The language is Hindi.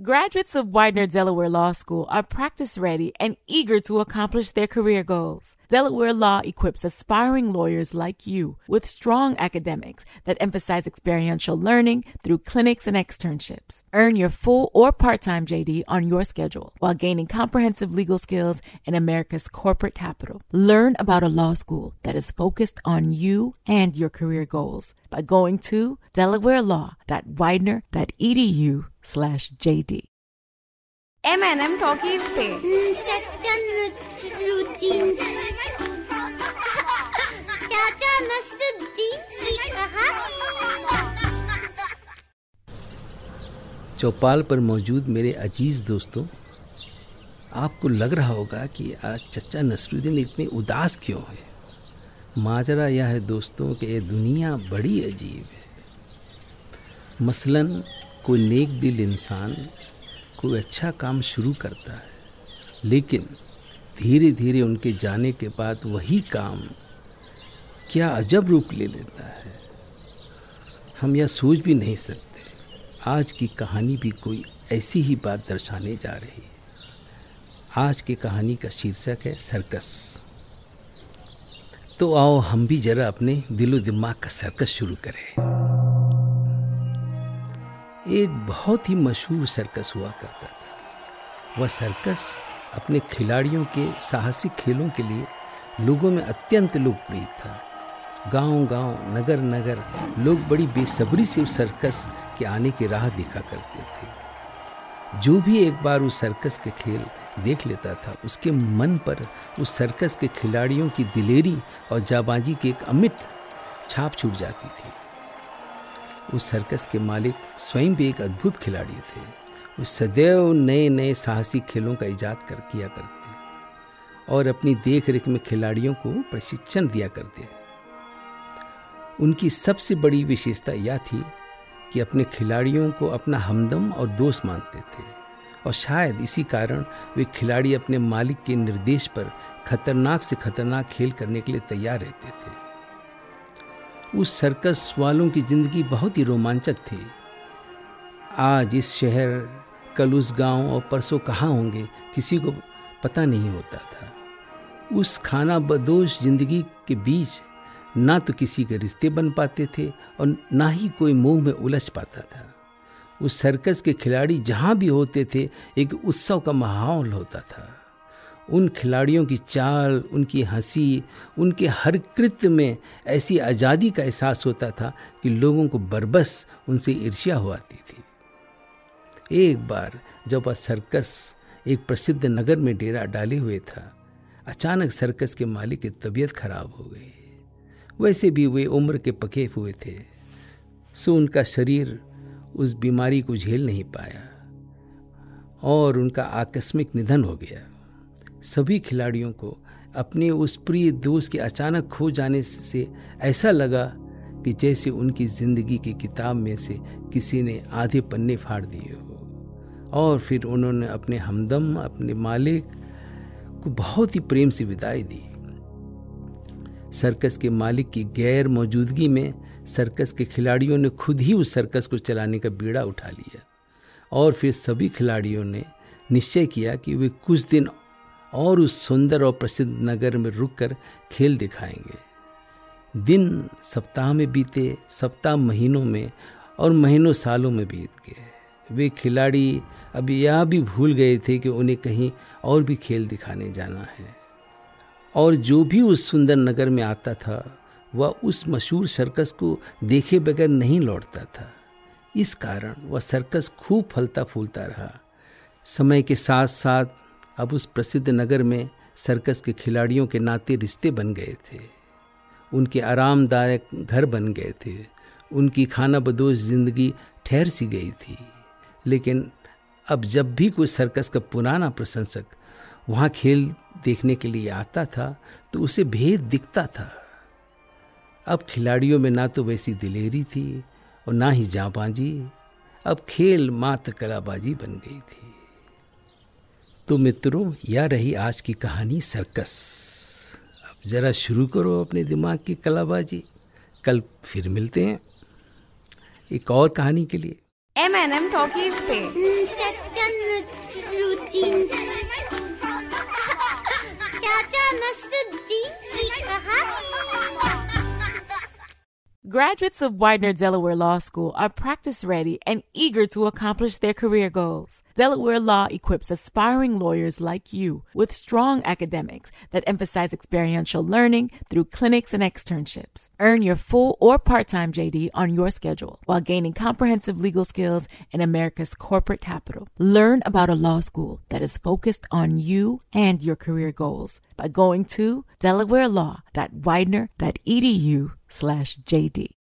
Graduates of Widener Delaware Law School are practice ready and eager to accomplish their career goals. Delaware Law equips aspiring lawyers like you with strong academics that emphasize experiential learning through clinics and externships. Earn your full or part time JD on your schedule while gaining comprehensive legal skills in America's corporate capital. Learn about a law school that is focused on you and your career goals by going to delawarelaw.widener.edu slash JD. M&M Talkies पे चाचा नसरुद्दीन की कहानी चौपाल पर मौजूद मेरे अज़ीज़ दोस्तों आपको लग रहा होगा कि आज चचा नसरुद्दीन इतने उदास क्यों है? माजरा यह है दोस्तों कि ये दुनिया बड़ी अजीब है। मसलन कोई नेक दिल इंसान कोई अच्छा काम शुरू करता है, लेकिन धीरे धीरे उनके जाने के बाद वही काम क्या अजब रूप ले लेता है। हम यह सोच भी नहीं सकते। आज की कहानी भी कोई ऐसी ही बात दर्शाने जा रही है। आज की कहानी का शीर्षक है सर्कस। तो आओ हम भी जरा अपने दिलो दिमाग का सर्कस शुरू करें। एक बहुत ही मशहूर सर्कस हुआ करता था। वह सर्कस अपने खिलाड़ियों के साहसिक खेलों के लिए लोगों में अत्यंत लोकप्रिय था। गाँव गाँव नगर नगर लोग बड़ी बेसब्री से उस सर्कस के आने की राह देखा करते थे। जो भी एक बार उस सर्कस के खेल देख लेता था, उसके मन पर उस सर्कस के खिलाड़ियों की दिलेरी और जाबाजी की एक अमित छाप छूट जाती थी। उस सर्कस के मालिक स्वयं भी एक अद्भुत खिलाड़ी थे। वो सदैव नए नए साहसी खेलों का इजाद कर किया करते और अपनी देख रेख में खिलाड़ियों को प्रशिक्षण दिया करते उनकी सबसे बड़ी विशेषता यह थी कि अपने खिलाड़ियों को अपना हमदम और दोस्त मानते थे और शायद इसी कारण वे खिलाड़ी अपने मालिक के निर्देश पर खतरनाक से खतरनाक खेल करने के लिए तैयार रहते थे। उस सर्कस वालों की ज़िंदगी बहुत ही रोमांचक थी। आज इस शहर, कल उस गाँव और परसों कहाँ होंगे, किसी को पता नहीं होता था। उस खाना बदोश ज़िंदगी के बीच ना तो किसी के रिश्ते बन पाते थे और ना ही कोई मुँह में उलझ पाता था। उस सर्कस के खिलाड़ी जहाँ भी होते थे, एक उत्सव का माहौल होता था। उन खिलाड़ियों की चाल, उनकी हँसी, उनके हर कृत्य में ऐसी आज़ादी का एहसास होता था कि लोगों को बरबस उनसे ईर्ष्या हुआती थी। एक बार जब वह सर्कस, एक प्रसिद्ध नगर में डेरा डाले हुए था, अचानक सर्कस के मालिक की तबीयत खराब हो गई। वैसे भी वे उम्र के पके हुए थे, सो उनका शरीर उस बीमारी को झेल नहीं पाया और उनका आकस्मिक निधन हो गया। सभी खिलाड़ियों को अपने उस प्रिय दोस्त के अचानक खो जाने से ऐसा लगा कि जैसे उनकी ज़िंदगी की किताब में से किसी ने आधे पन्ने फाड़ दिए हो। और फिर उन्होंने अपने हमदम, अपने मालिक को बहुत ही प्रेम से विदाई दी। सर्कस के मालिक की गैर मौजूदगी में सर्कस के खिलाड़ियों ने खुद ही उस सर्कस को चलाने का बीड़ा उठा लिया। और फिर सभी खिलाड़ियों ने निश्चय किया कि वे कुछ दिन और उस सुंदर और प्रसिद्ध नगर में रुककर खेल दिखाएँगे। दिन सप्ताह में बीते, सप्ताह महीनों में और महीनों सालों में बीत गए। वे खिलाड़ी अब यह भी भूल गए थे कि उन्हें कहीं और भी खेल दिखाने जाना है। और जो भी उस सुंदर नगर में आता था, वह उस मशहूर सर्कस को देखे बगैर नहीं लौटता था। इस कारण वह सर्कस खूब फलता फूलता रहा। समय के साथ साथ अब उस प्रसिद्ध नगर में सर्कस के खिलाड़ियों के नाते रिश्ते बन गए थे। उनके आरामदायक घर बन गए थे। उनकी खाना बदोश ज़िंदगी ठहर सी गई थी। लेकिन अब जब भी कोई सर्कस का पुराना प्रशंसक वहाँ खेल देखने के लिए आता था तो उसे भेद दिखता था। अब खिलाड़ियों में ना तो वैसी दिलेरी थी और ना ही जाबाजी। अब खेल मात्र कलाबाजी बन गई थी। तो मित्रों यह रही आज की कहानी सर्कस अब ज़रा शुरू करो अपने दिमाग की कलाबाजी कल फिर मिलते हैं एक और कहानी के लिए एम एन एम टॉकीज पे Graduates of Widener Delaware Law School are practice ready and eager to accomplish their career goals. Delaware Law equips aspiring lawyers like you with strong academics that emphasize experiential learning through clinics and externships. Earn your full or part-time JD on your schedule while gaining comprehensive legal skills in America's corporate capital. Learn about a law school that is focused on you and your career goals by going to delawarelaw.widener.edu slash JD.